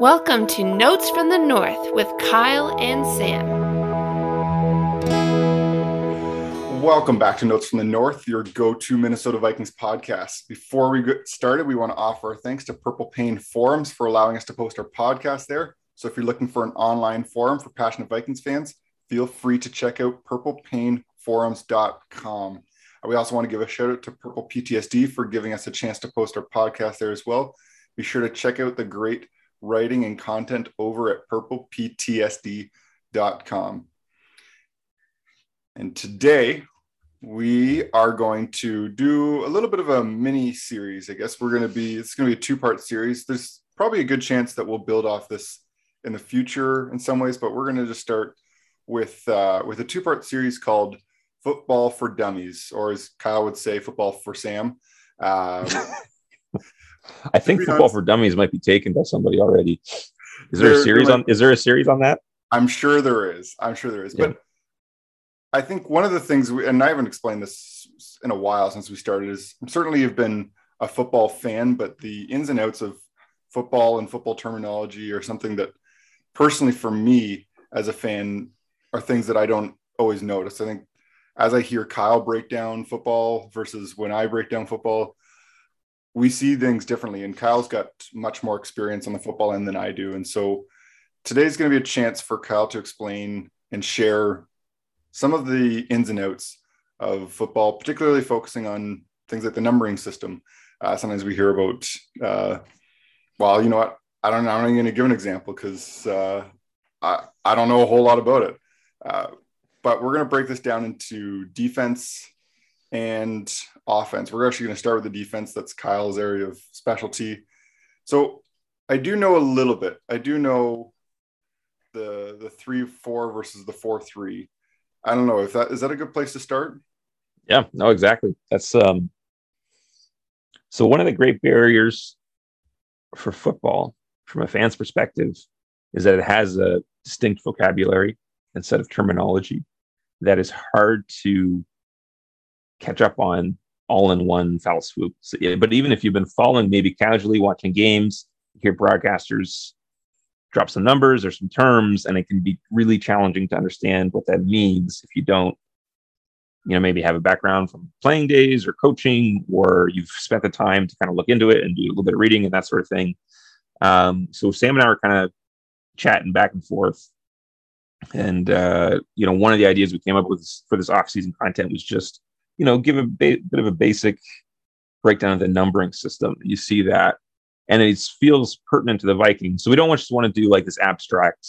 Welcome to Notes from the North with Kyle and Sam. Welcome back to Notes from the North, your go to Minnesota Vikings podcast. Before we get started, we want to offer our thanks to Purple Pain Forums for allowing us to post our podcast there. So if you're looking for an online forum for passionate Vikings fans, feel free to check out purplepainforums.com. Uh, we also want to give a shout out to Purple PTSD for giving us a chance to post our podcast there as well. Be sure to check out the great writing and content over at purpleptsd.com. And today we are going to do a little bit of a mini series. I guess we're going to be, it's going to be a two part series. There's probably a good chance that we'll build off this in the future in some ways, but we're going to just start with, uh, with a two part series called Football for Dummies, or as Kyle would say, Football for Sam. Um, I think Football for Dummies might be taken by somebody already. Is there, there a series on? Is there a series on that? I'm sure there is. I'm sure there is. Yeah. But I think one of the things, we, and I haven't explained this in a while since we started, is certainly you've been a football fan, but the ins and outs of football and football terminology are something that personally for me as a fan are things that I don't always notice. I think as I hear Kyle break down football versus when I break down football, we see things differently. And Kyle's got much more experience on the football end than I do. And so today's going to be a chance for Kyle to explain and share some of the ins and outs of football, particularly focusing on things like the numbering system. Uh, sometimes we hear about, uh, well, you know what? I don't know. I'm not going to give an example because uh, I, I don't know a whole lot about it. Uh, but we're going to break this down into defense and offense. We're actually going to start with the defense. That's Kyle's area of specialty. So I do know a little bit. I do know the the three four versus the four three. I don't know if that is that a good place to start. Yeah, no, exactly. That's um. So one of the great barriers for football, from a fan's perspective, is that it has a distinct vocabulary and set of terminology that is hard to catch up on all in one foul swoop. So, yeah, but even if you've been following, maybe casually watching games, hear broadcasters drop some numbers or some terms, and it can be really challenging to understand what that means if you don't, you know, maybe have a background from playing days or coaching, or you've spent the time to kind of look into it and do a little bit of reading and that sort of thing. Um, so Sam and I were kind of chatting back and forth. And uh, you know, one of the ideas we came up with for this off-season content was just you know, give a ba- bit of a basic breakdown of the numbering system. You see that, and it feels pertinent to the Vikings. So we don't just want to do like this abstract,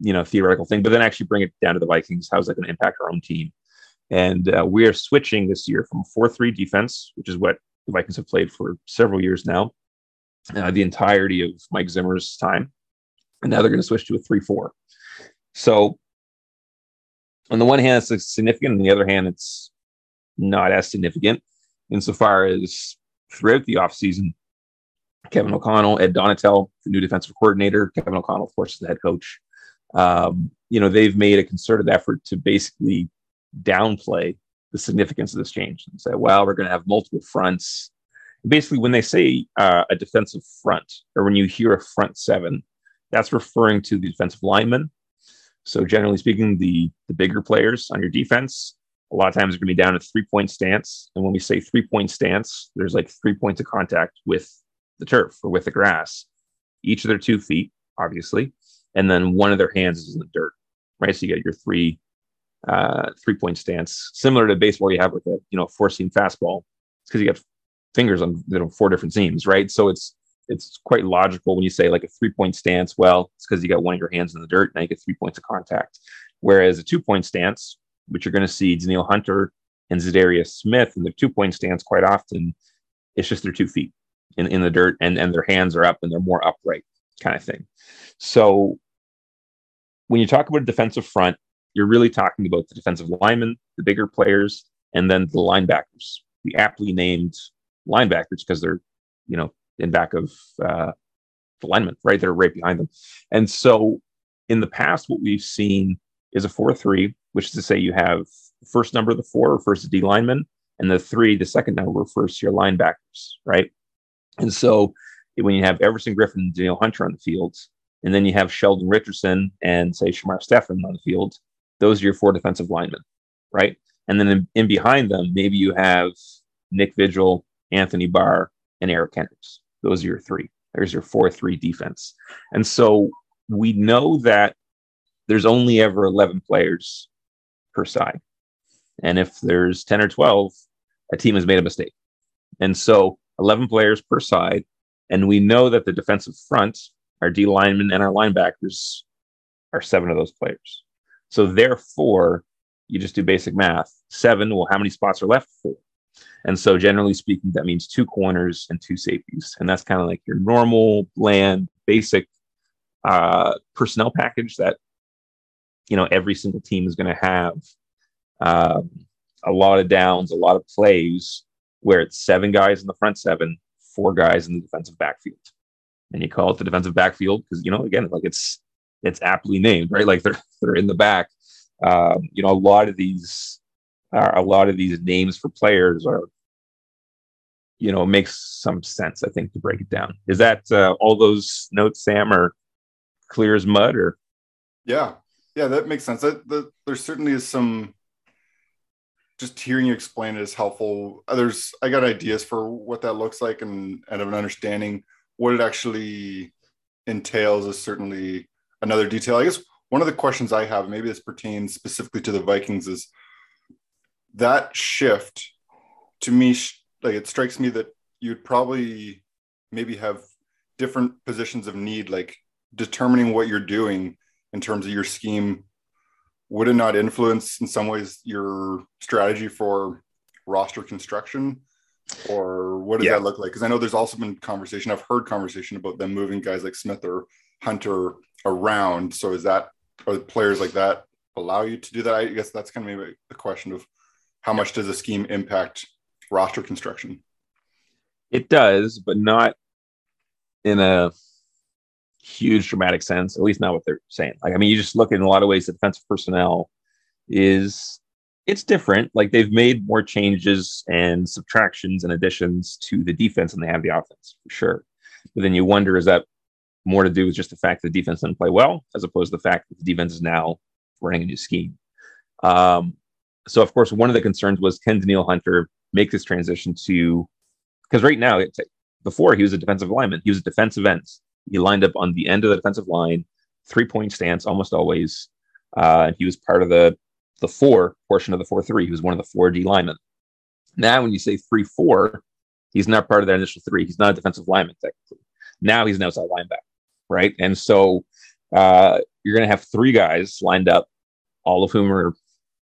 you know, theoretical thing, but then actually bring it down to the Vikings. How's that going to impact our own team? And uh, we are switching this year from four-three defense, which is what the Vikings have played for several years now, uh, the entirety of Mike Zimmer's time, and now they're going to switch to a three-four. So on the one hand, it's significant. On the other hand, it's not as significant insofar as throughout the offseason, Kevin O'Connell, Ed Donatell, the new defensive coordinator, Kevin O'Connell, of course, is the head coach. Um, you know, they've made a concerted effort to basically downplay the significance of this change and say, well, we're going to have multiple fronts. Basically, when they say uh, a defensive front, or when you hear a front seven, that's referring to the defensive linemen. So, generally speaking, the the bigger players on your defense, a lot of times, it's going to be down to three point stance. And when we say three point stance, there's like three points of contact with the turf or with the grass, each of their two feet, obviously. And then one of their hands is in the dirt, right? So you get your three uh, three point stance, similar to baseball you have with a you know four seam fastball. It's because you got fingers on you know four different seams, right? So it's it's quite logical when you say like a three point stance. Well, it's because you got one of your hands in the dirt, now you get three points of contact. Whereas a two point stance, which you're going to see Danielle Hunter and Za'Darius Smith in their two point stance quite often. It's just their two feet in, in the dirt and, and their hands are up and they're more upright kind of thing. So when you talk about a defensive front, you're really talking about the defensive linemen, the bigger players, and then the linebackers, the aptly named linebackers because they're, you know, in back of uh, the linemen, right? They're right behind them. And so in the past, what we've seen is a 4 3 which is to say you have first number of the four refers to D lineman, and the three, the second number refers to your linebackers, right? And so when you have Everson Griffen and Danielle Hunter on the field, and then you have Sheldon Richardson and say Shamar Stephen on the field, those are your four defensive linemen, right? And then in, in behind them, maybe you have Nick Vigil, Anthony Barr, and Eric Kendricks. Those are your three. There's your 4 3 defense. And so we know that there's only ever 11 players per side. And if there's 10 or 12, a team has made a mistake. And so 11 players per side. And we know that the defensive front, our D linemen and our linebackers, are seven of those players. So therefore, you just do basic math. Seven, well, how many spots are left? Four. And so, generally speaking, that means two corners and two safeties. And that's kind of like your normal, bland, basic uh, personnel package that, you know, every single team is going to have um, a lot of downs, a lot of plays where it's seven guys in the front seven, four guys in the defensive backfield. And you call it the defensive backfield because, you know, again, like it's, it's aptly named, right? Like they're, they're in the back. Um, you know, a lot of these, uh, a lot of these names for players are you know, it makes some sense, I think, to break it down. Is that uh, all those notes, Sam, are clear as mud or? Yeah. Yeah, that makes sense. That, that, there certainly is some, just hearing you explain it is helpful. There's, I got ideas for what that looks like and, and of an understanding what it actually entails is certainly another detail. I guess one of the questions I have, maybe this pertains specifically to the Vikings, is that shift to me like it strikes me that you'd probably maybe have different positions of need like determining what you're doing in terms of your scheme would it not influence in some ways your strategy for roster construction? Or what does yeah. that look like? Because i know there's also been conversation i've heard conversation about them moving guys like smith or hunter around. So is that are players like that allow you to do that? I guess that's kind of maybe the question of how much does a scheme impact roster construction. It does, but not in a huge dramatic sense, at least not what they're saying. Like, I mean, you just look in a lot of ways, the defensive personnel is it's different. Like they've made more changes and subtractions and additions to the defense than they have the offense, for sure. But then you wonder, is that more to do with just the fact that the defense didn't play well, as opposed to the fact that the defense is now running a new scheme? Um, so, of course, one of the concerns was can Danielle Hunter make this transition to because right now, before he was a defensive lineman, he was a defensive end. He lined up on the end of the defensive line, three point stance almost always. Uh, he was part of the the four portion of the four three. He was one of the four D linemen. Now, when you say three four, he's not part of that initial three. He's not a defensive lineman technically. Now he's an outside linebacker, right? And so uh, you're going to have three guys lined up, all of whom are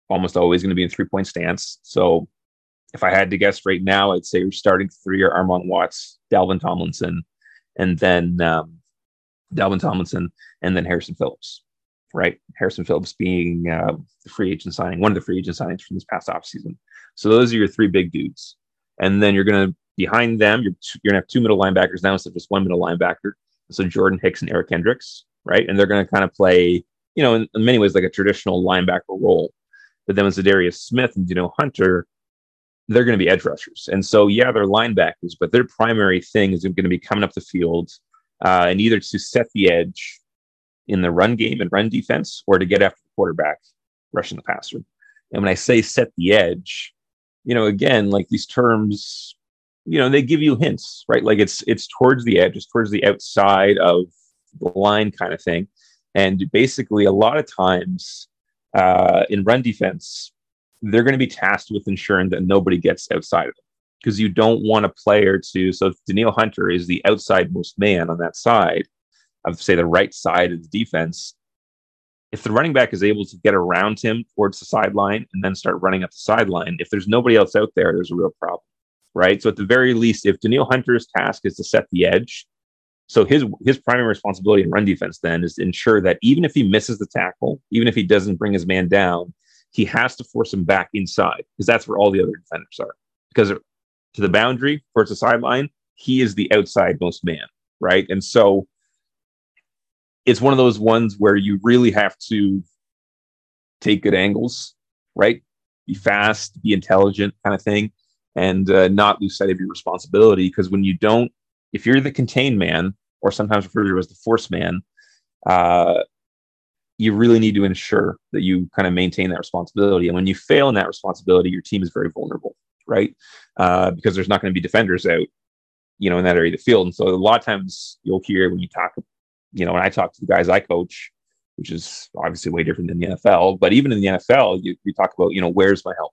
almost always going to be in three point stance. So if I had to guess right now, I'd say you're starting three are Armon Watts, Dalvin Tomlinson, and then um, Dalvin Tomlinson, and then Harrison Phillips, right? Harrison Phillips being uh, the free agent signing, one of the free agent signings from this past offseason. So those are your three big dudes. And then you're going to, behind them, you're, you're going to have two middle linebackers now instead of just one middle linebacker. So Jordan Hicks and Eric Kendricks, right? And they're going to kind of play, you know, in, in many ways like a traditional linebacker role. But then with Za'Darius Smith and, you know, Hunter, they're going to be edge rushers. And so, yeah, they're linebackers, but their primary thing is going to be coming up the field uh, and either to set the edge in the run game and run defense or to get after the quarterback rushing the passer. And when I say set the edge, you know, again, like these terms, you know, they give you hints, right? Like it's it's towards the edge, it's towards the outside of the line kind of thing. And basically, a lot of times uh, in run defense, they're going to be tasked with ensuring that nobody gets outside of them because you don't want a player to. So if Danielle Hunter is the outside most man on that side of, say, the right side of the defense, if the running back is able to get around him towards the sideline and then start running up the sideline, if there's nobody else out there, there's a real problem, right? So at the very least, if Danielle Hunter's task is to set the edge, so his his primary responsibility in run defense then is to ensure that even if he misses the tackle, even if he doesn't bring his man down, he has to force him back inside because that's where all the other defenders are. Because to the boundary towards the sideline, he is the outside most man, right? And so it's one of those ones where you really have to take good angles, right? Be fast, be intelligent, kind of thing, and uh, not lose sight of your responsibility. Because when you don't if you're the contained man, or sometimes referred to as the force man, uh, you really need to ensure that you kind of maintain that responsibility. And when you fail in that responsibility, your team is very vulnerable, right? Uh, because there's not going to be defenders out, you know, in that area of the field. And so a lot of times you'll hear when you talk, you know, when I talk to the guys I coach, which is obviously way different than the NFL, but even in the NFL, you, you talk about, you know, where's my help?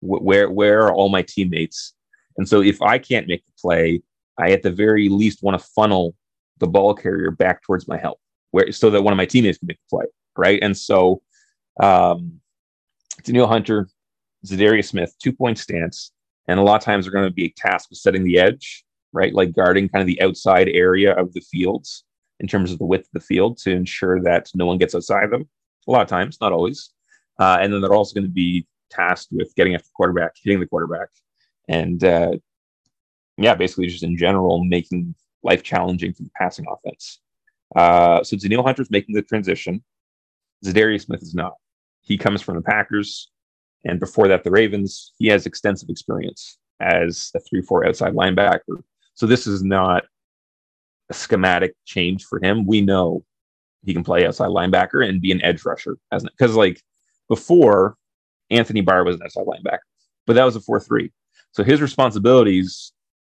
Where where are all my teammates? And so if I can't make the play, I at the very least want to funnel the ball carrier back towards my help, where so that one of my teammates can make the play, right? And so, um, Danielle Hunter, Za'Darius Smith, two point stance, and a lot of times they're going to be tasked with setting the edge, right? Like guarding kind of the outside area of the fields in terms of the width of the field to ensure that no one gets outside them. A lot of times, not always. Uh, and then they're also going to be tasked with getting after the quarterback, hitting the quarterback, and uh, yeah, basically just in general making life challenging for the passing offense. Uh, so Danielle Hunter's making the transition. Za'Darius Smith is not. He comes from the Packers, and before that, the Ravens. He has extensive experience as a three-four outside linebacker. So this is not a schematic change for him. We know he can play outside linebacker and be an edge rusher, because like before, Anthony Barr was an outside linebacker, but that was a four-three. So his responsibilities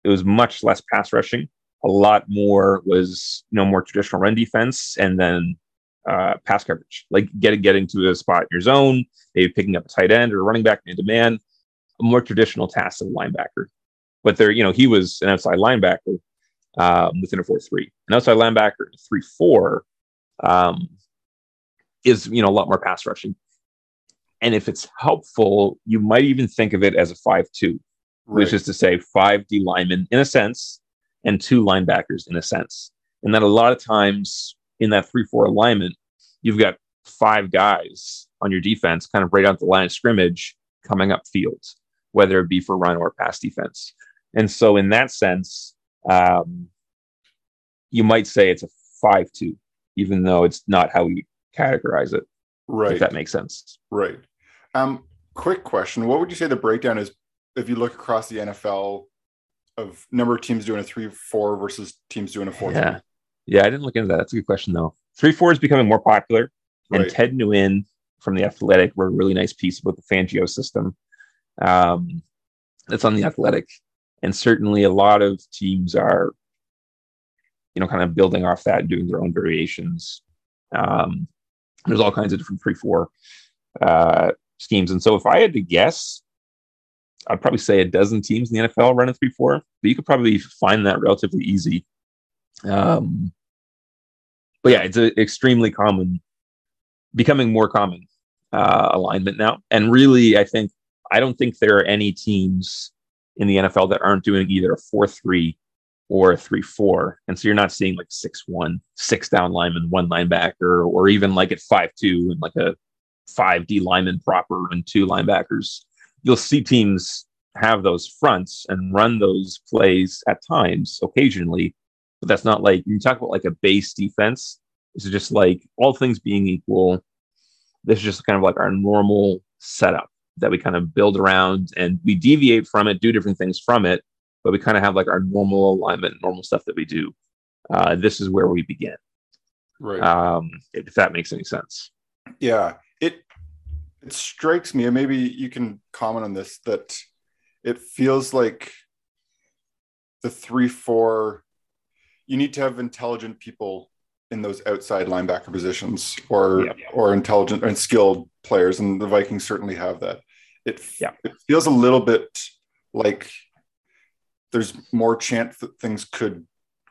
it was much less pass rushing. A lot more was you know more traditional run defense, and then uh, pass coverage, like getting getting to a spot in your zone, maybe picking up a tight end or running back in demand, a more traditional task of a linebacker. But there, you know, he was an outside linebacker um, within a four three. An outside linebacker in three four um, is you know a lot more pass rushing. And if it's helpful, you might even think of it as a five two right. which is to say five D linemen in a sense and two linebackers in a sense. And that a lot of times in that three four alignment, you've got five guys on your defense, kind of right out the line of scrimmage, coming up fields, whether it be for run or pass defense. And so, in that sense, um, you might say it's a five two, even though it's not how we categorize it. Right. If that makes sense. Right. Um, quick question: What would you say the breakdown is if you look across the NFL of number of teams doing a three four versus teams doing a four. Yeah, yeah, I didn't look into that. That's a good question though. Three four is becoming more popular, and right. Ted Nguyen from the Athletic wrote a really nice piece about the Fangio system. Um, that's on the Athletic, and certainly a lot of teams are, you know, kind of building off that and doing their own variations. Um, there's all kinds of different three four uh, schemes, and so if I had to guess, I'd probably say a dozen teams in the NFL run a three four, but you could probably find that relatively easy. Um, but yeah, it's an extremely common, becoming more common uh, alignment now. And really, I think I don't think there are any teams in the NFL that aren't doing either a four three or a three four, and so you're not seeing like six one, six down lineman, one linebacker, or even like at five two and like a five D lineman proper and two linebackers you'll see teams have those fronts and run those plays at times, occasionally. But that's not like you talk about like a base defense. This is just like all things being equal. This is just kind of like our normal setup that we kind of build around and we deviate from it, do different things from it, but we kind of have like our normal alignment, normal stuff that we do. Uh, this is where we begin. Right. Um, if that makes any sense. Yeah. It it strikes me, and maybe you can comment on this, that it feels like the three four you need to have intelligent people in those outside linebacker positions or yeah. or intelligent and skilled players and the vikings certainly have that it, yeah. it feels a little bit like there's more chance that things could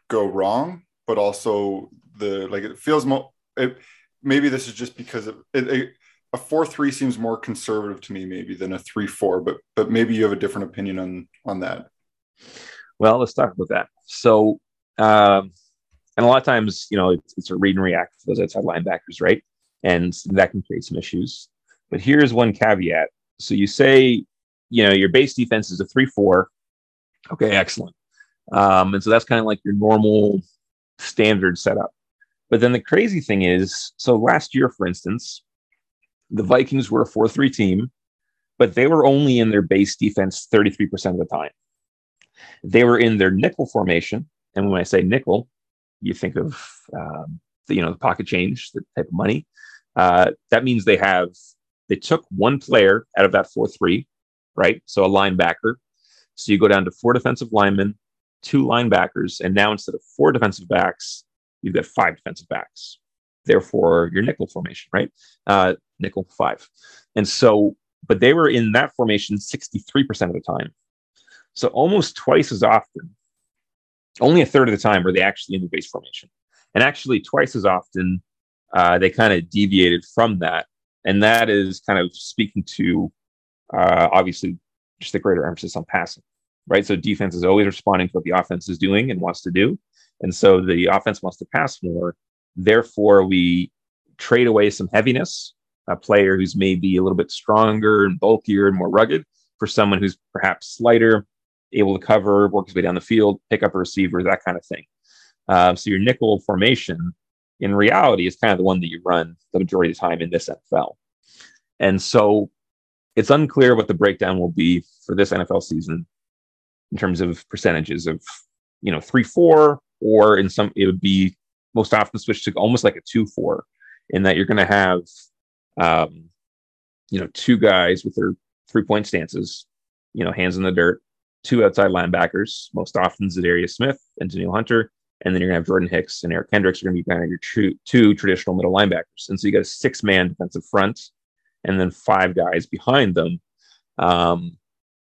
go wrong but also the like it feels more it, maybe this is just because it, it, a four three seems more conservative to me maybe than a three four, but but maybe you have a different opinion on on that. Well, let's talk about that. So, um, and a lot of times, you know, it's, it's a read and react for those outside linebackers, right? And that can create some issues. But here's one caveat. So you say, you know, your base defense is a three four. Okay, excellent. Um, and so that's kind of like your normal standard setup. But then the crazy thing is, so last year, for instance, the Vikings were a 4 3 team, but they were only in their base defense 33% of the time. They were in their nickel formation And when I say nickel, you think of um, the, you know the pocket change, the type of money. Uh, that means they have they took one player out of that four three, right? So a linebacker. So you go down to four defensive linemen, two linebackers, and now instead of four defensive backs, you've got five defensive backs. Therefore, your nickel formation, right? Uh, nickel five. And so, but they were in that formation 63% of the time. So almost twice as often, only a third of the time were they actually in the base formation. And actually, twice as often, uh, they kind of deviated from that. And that is kind of speaking to uh, obviously just the greater emphasis on passing, right? So defense is always responding to what the offense is doing and wants to do. And so the offense wants to pass more. Therefore, we trade away some heaviness, a player who's maybe a little bit stronger and bulkier and more rugged for someone who's perhaps slighter, able to cover, work his way down the field, pick up a receiver, that kind of thing. Uh, so your nickel formation in reality is kind of the one that you run the majority of the time in this NFL. And so it's unclear what the breakdown will be for this NFL season in terms of percentages of, you know, three, four, or in some, it would be most often switch to almost like a two, four, in that you're going to have, um, you know, two guys with their three point stances, you know, hands in the dirt, two outside linebackers, most often Za'Darius Smith and Danielle Hunter. And then you're going to have Jordan Hicks and Eric Kendricks are going to be kind of your two traditional middle linebackers. And so you got a six man defensive front and then five guys behind them. Um,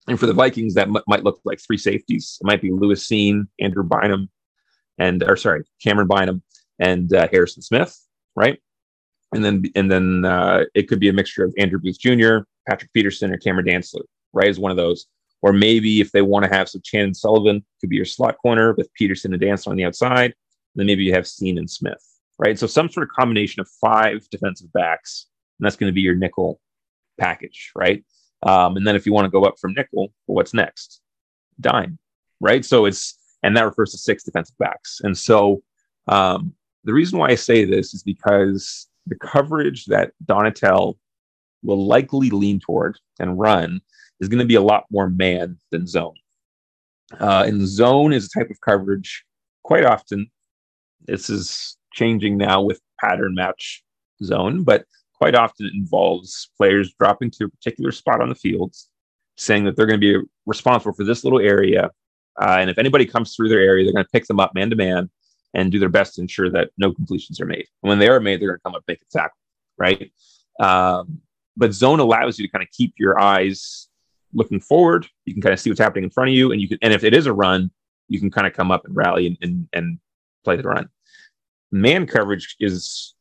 and for the Vikings, that m- might look like three safeties. It might be Lewis Cine, Andrew Bynum, and or sorry, Camryn Bynum and uh, Harrison Smith, right? And then and then uh, it could be a mixture of Andrew Booth Jr., Patrick Peterson, or Cameron Dantzler, right? Is one of those. Or maybe if they want to have some Chandon Sullivan, could be your slot corner with Peterson and Dantzler on the outside. then maybe you have Cine and Smith, right? So some sort of combination of five defensive backs and that's going to be your nickel package, right? Um, and then if you want to go up from nickel, well, what's next? Dime, right? So it's and that refers to six defensive backs. And so um, the reason why I say this is because the coverage that Donatell will likely lean toward and run is going to be a lot more man than zone. Uh, and zone is a type of coverage quite often. This is changing now with pattern match zone, but quite often it involves players dropping to a particular spot on the field, saying that they're going to be responsible for this little area. Uh, and if anybody comes through their area, they're going to pick them up man to man and do their best to ensure that no completions are made. And when they are made, they're going to come up make a tackle, right? Um, but zone allows you to kind of keep your eyes looking forward. You can kind of see what's happening in front of you, and you can. And if it is a run, you can kind of come up and rally and and, and play the run. Man coverage is,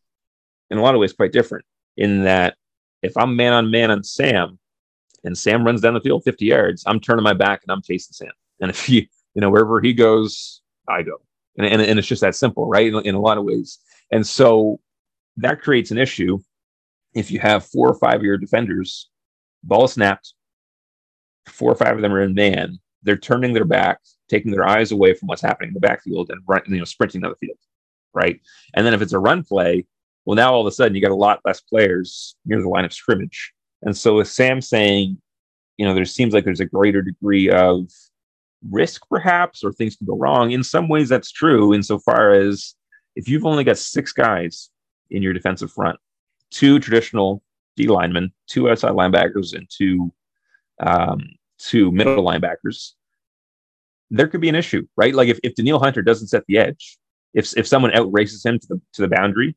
in a lot of ways, quite different in that if I'm man on man on Sam and Sam runs down the field 50 yards, I'm turning my back and I'm chasing Sam. And if he, you know, wherever he goes, I go. And, and, and it's just that simple, right? In, in a lot of ways. And so that creates an issue if you have four or five of your defenders, ball snapped, four or five of them are in man, they're turning their back, taking their eyes away from what's happening in the backfield and run, you know, sprinting down the field. Right. And then if it's a run play, well, now all of a sudden you got a lot less players near the line of scrimmage. And so with Sam saying, you know, there seems like there's a greater degree of risk perhaps, or things can go wrong. In some ways, that's true, insofar as if you've only got six guys in your defensive front, two traditional D linemen, two outside linebackers, and two um, two middle linebackers, there could be an issue, right? Like if, if Danielle Hunter doesn't set the edge, if if someone outraces him to the to the boundary,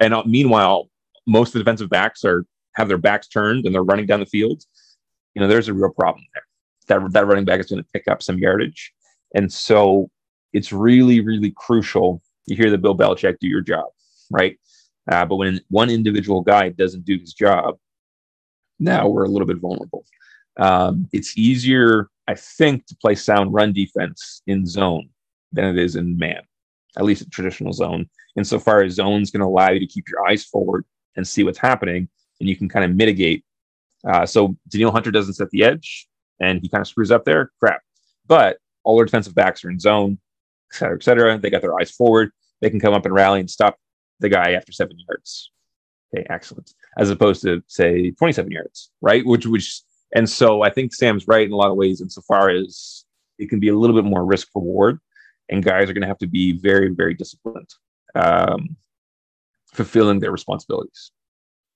and uh, meanwhile, most of the defensive backs are have their backs turned and they're running down the field. You know, there's a real problem there. That that running back is going to pick up some yardage, and so it's really, really crucial. You hear the Bill Belichick do your job, right? Uh, but when one individual guy doesn't do his job, now we're a little bit vulnerable. Um, it's easier, I think, to play sound run defense in zone than it is in man, at least a traditional zone insofar as zone's going to allow you to keep your eyes forward and see what's happening, and you can kind of mitigate. Uh, so Danielle Hunter doesn't set the edge, and he kind of screws up there. Crap. But all their defensive backs are in zone, et cetera, et cetera. They got their eyes forward. They can come up and rally and stop the guy after seven yards. Okay, excellent. As opposed to say 27 yards, right? Which, which, and so I think Sam's right in a lot of ways insofar as it can be a little bit more risk reward. and guys are going to have to be very, very disciplined, um, fulfilling their responsibilities.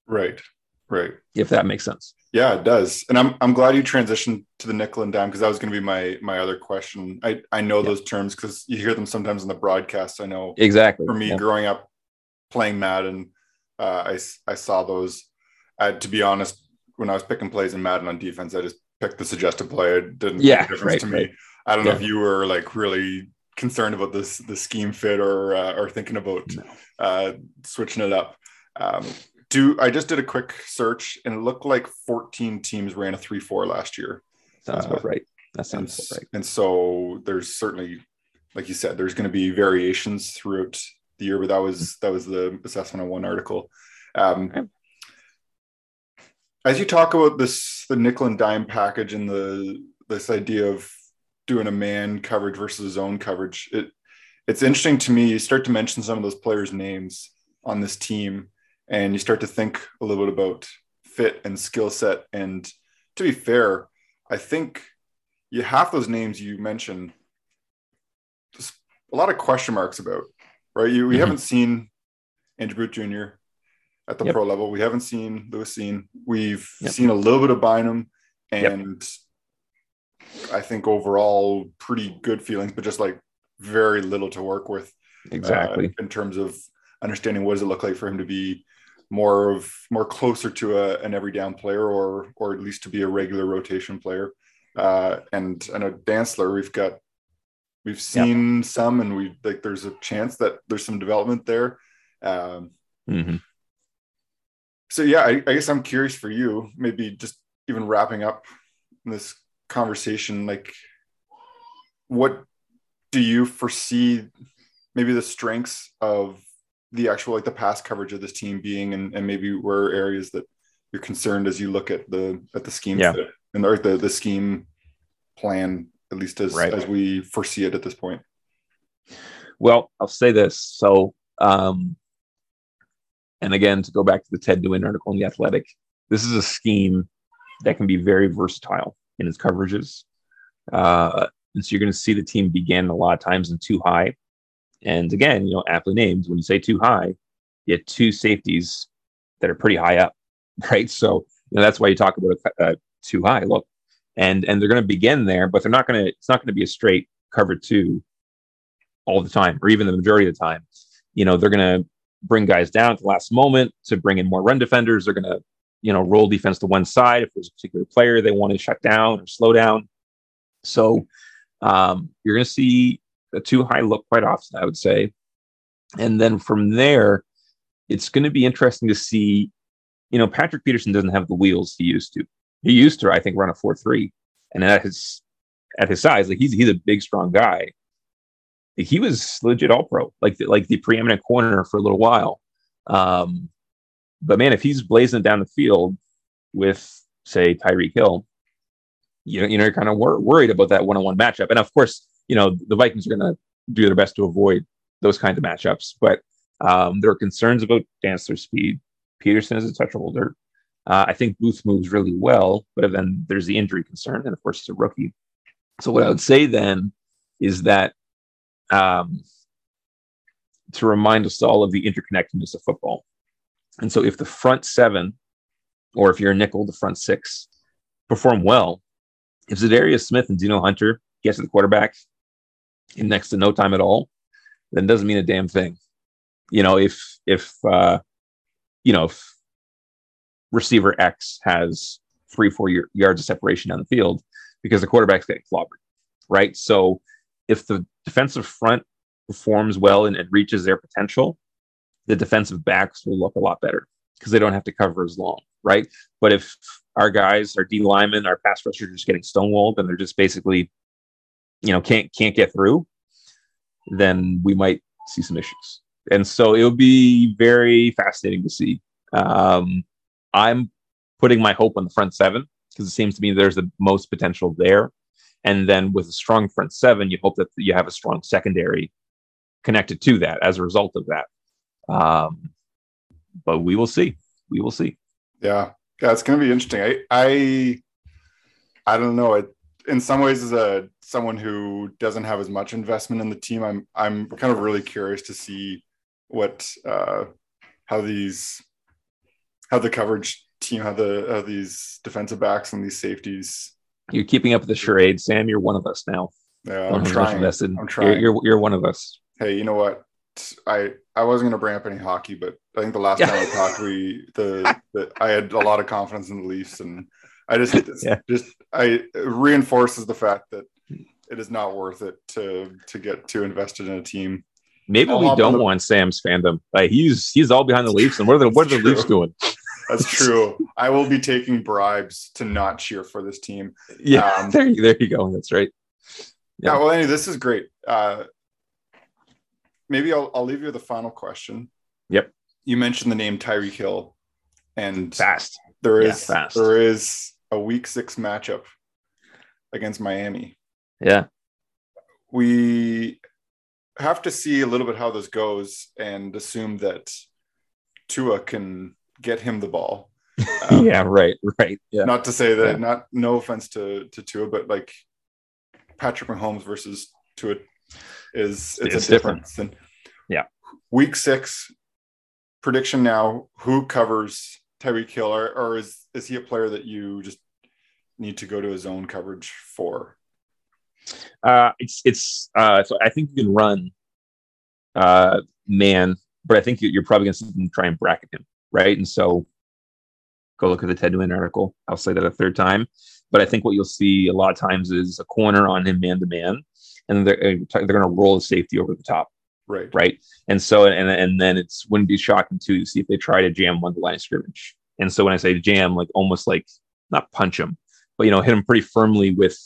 Right, right. If that makes sense. Yeah, it does. And I'm I'm glad you transitioned to the nickel and dime because that was going to be my my other question. I I know yeah. those terms because you hear them sometimes in the broadcast. I know exactly. For me, yeah. growing up playing Madden, uh, I I saw those. Uh, to be honest, when I was picking plays in Madden on defense, I just picked the suggested play. It didn't yeah, make a difference right, to me. Right. I don't yeah. know if you were like really concerned about this the scheme fit or uh, or thinking about no. uh, switching it up. Um, do I just did a quick search and it looked like 14 teams ran a three four last year. Sounds about uh, right. That sounds and, right. And so there's certainly, like you said, there's going to be variations throughout the year, but that was that was the assessment of one article. Um, okay. As you talk about this, the nickel and dime package and the this idea of doing a man coverage versus zone coverage, it it's interesting to me. You start to mention some of those players' names on this team, and you start to think a little bit about fit and skill set. And to be fair, I think you half those names you mentioned, just a lot of question marks about, right? You we mm-hmm. haven't seen Andrew Booth Jr. at the yep. pro level. We haven't seen Lewis Cine. We've yep. seen a little bit of Bynum, and yep. I think overall pretty good feelings, but just like very little to work with. Exactly uh, in terms of understanding what does it look like for him to be more of more closer to a, an every down player or or at least to be a regular rotation player. Uh, and I know Dantzler, we've got we've seen yep. some, and we like there's a chance that there's some development there. Um, mm-hmm. So yeah, I, I guess I'm curious for you, maybe just even wrapping up this conversation, like what do you foresee maybe the strengths of the actual like the pass coverage of this team being and, and maybe where areas that you're concerned as you look at the at the scheme yeah. fit and or the the scheme plan at least as right. as we foresee it at this point well i'll say this so um and again to go back to the ted Nguyen article in the athletic this is a scheme that can be very versatile in its coverages uh and so you're going to see the team begin a lot of times in two high and again you know aptly named when you say two high you have two safeties that are pretty high up right so you know that's why you talk about a, two high look and and they're going to begin there, but they're not going to. It's not going to be a straight cover two all the time, or even the majority of the time. You know, they're going to bring guys down at the last moment to bring in more run defenders. They're going to you know roll defense to one side if there's a particular player they want to shut down or slow down. So um, you're going to see a two high look quite often, I would say. And then from there, it's going to be interesting to see. You know, Patrick Peterson doesn't have the wheels he used to. He used to, I think, run a four three, and at his at his size, like he's he's a big, strong guy. He was legit all pro, like the, like the preeminent corner for a little while. Um, but man, if he's blazing down the field with say Tyreek Hill, you know, you know, you're kind of wor- worried about that one-on-one matchup. And of course, you know, the Vikings are going to do their best to avoid those kinds of matchups. But um, there are concerns about Dantzler's speed. Peterson is a touch older. Uh, I think Booth moves really well, but then there's the injury concern, and of course he's a rookie. So what I would say then is that um, to remind us all of the interconnectedness of football. And so if the front seven, or if you're a nickel, the front six perform well, if Za'Darius Smith and Dino Hunter get to the quarterback in next to no time at all, then doesn't mean a damn thing. You know, if if uh, you know if receiver X has three, four yards of separation down the field because the quarterback's getting clobbered, right? So if the defensive front performs well and, and reaches their potential, the defensive backs will look a lot better because they don't have to cover as long, right? But if our guys, our D linemen, our pass rushers are just getting stonewalled and they're just basically, you know, can't can't get through, then we might see some issues. And so it'll be very fascinating to see. Um, I'm putting my hope on the front seven because it seems to me there's the most potential there. And then with a strong front seven, you hope that you have a strong secondary connected to that as a result of that. Um, but we will see. We will see. Yeah, yeah, it's going to be interesting. I, I, I don't know. It in some ways is a someone who doesn't have as much investment in the team, I'm I'm kind of really curious to see what uh, how these how the coverage team how the how these defensive backs and these safeties. You're keeping up with the charade, Sam. You're one of us now. Yeah, I'm trying. Invested. I'm trying. You're, you're you're one of us. Hey, you know what? I I wasn't going to bring up any hockey, but I think the last time we talked, we the, the I had a lot of confidence in the Leafs, and I just Yeah. just I it reinforces the fact that it is not worth it to to get too invested in a team. Maybe I'll we don't the- want Sam's fandom. Like he's he's all behind the Leafs, and what are the what are the Leafs doing? That's true. I will be taking bribes to not cheer for this team. Yeah, Um, there you there you go. That's right. Yeah. Yeah. well, anyway, this is great. Uh, maybe I'll I'll leave you with a final question. Yep. You mentioned the name Tyreek Hill, and Fast. There is yeah, fast. there is a week six matchup against Miami. Yeah. We have to see a little bit how this goes and assume that Tua can get him the ball. Um, yeah. Right. Right. Yeah. Not to say that, Yeah. not no offense to to Tua, but like Patrick Mahomes versus Tua is it's, It's a different. difference. And Yeah. week six prediction now: who covers Tyreek Hill, or, or is is he a player that you just need to go to his own coverage for? Uh, it's it's uh, so I think you can run, uh, man, but I think you- you're probably going to try and bracket him, right? And so, go look at the Ted Nguyen article. I'll say that a third time, but I think what you'll see a lot of times is a corner on him man to man, and they're uh, they're going to roll the safety over the top, Right. right? And so, and and then it's wouldn't be shocking too to see if they try to jam one the line of scrimmage. And so when I say jam, like almost like not punch him, but you know, hit him pretty firmly with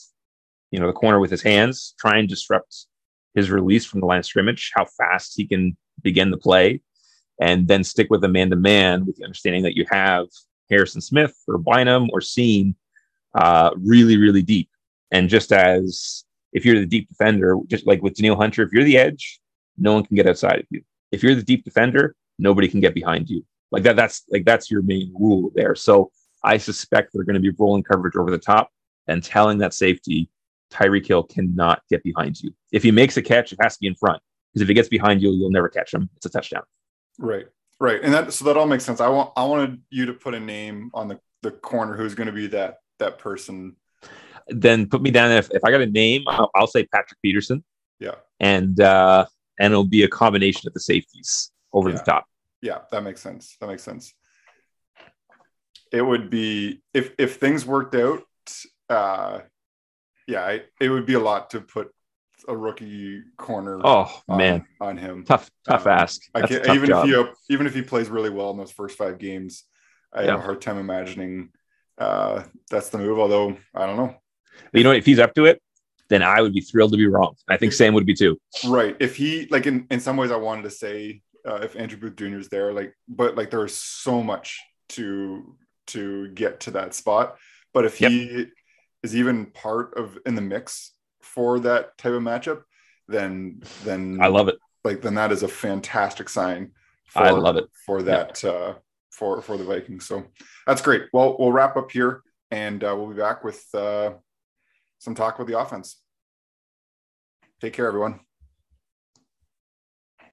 you know the corner with his hands, try and disrupt his release from the line of scrimmage, how fast he can begin the play, and then stick with a man to man with the understanding that you have Harrison Smith or Bynum or Cine uh, really, really deep. And just as if you're the deep defender, just like with Danielle Hunter, if you're the edge, no one can get outside of you. If you're the deep defender, nobody can get behind you. Like that, that's like that's your main rule there. So I suspect they're going to be rolling coverage over the top and telling that safety Tyreek Hill cannot get behind you. If he makes a catch, it has to be in front. Because if he gets behind you, you'll never catch him. It's a touchdown. Right. Right. And that so that all makes sense. I want I wanted you to put a name on the the corner who's going to be that that person. Then put me down. If, if I got a name, I'll, I'll say Patrick Peterson, Yeah. and uh, and it'll be a combination of the safeties over Yeah. the top. Yeah, that makes sense. That makes sense. It would be if if things worked out. Uh, yeah, I, it would be a lot to put a rookie corner. Oh on, man, on him. tough tough Um, ask. I That's a can't tough even job. if he even if he plays really well in those first five games. I Yeah. have a hard time imagining uh, that's the move. Although I don't know. But you know, if he's up to it, then I would be thrilled to be wrong. I think Sam would be too. Right. If he like in, in some ways I wanted to say uh, if Andrew Booth Jr. is there, like, but like there's so much to to get to that spot. But if he is even part of in the mix for that type of matchup, then then I love it. like then that is a fantastic sign. For, I love it. for that uh, for for the Vikings. So that's great. Well, we'll wrap up here, and uh, we'll be back with uh, some talk with the offense. Take care, everyone.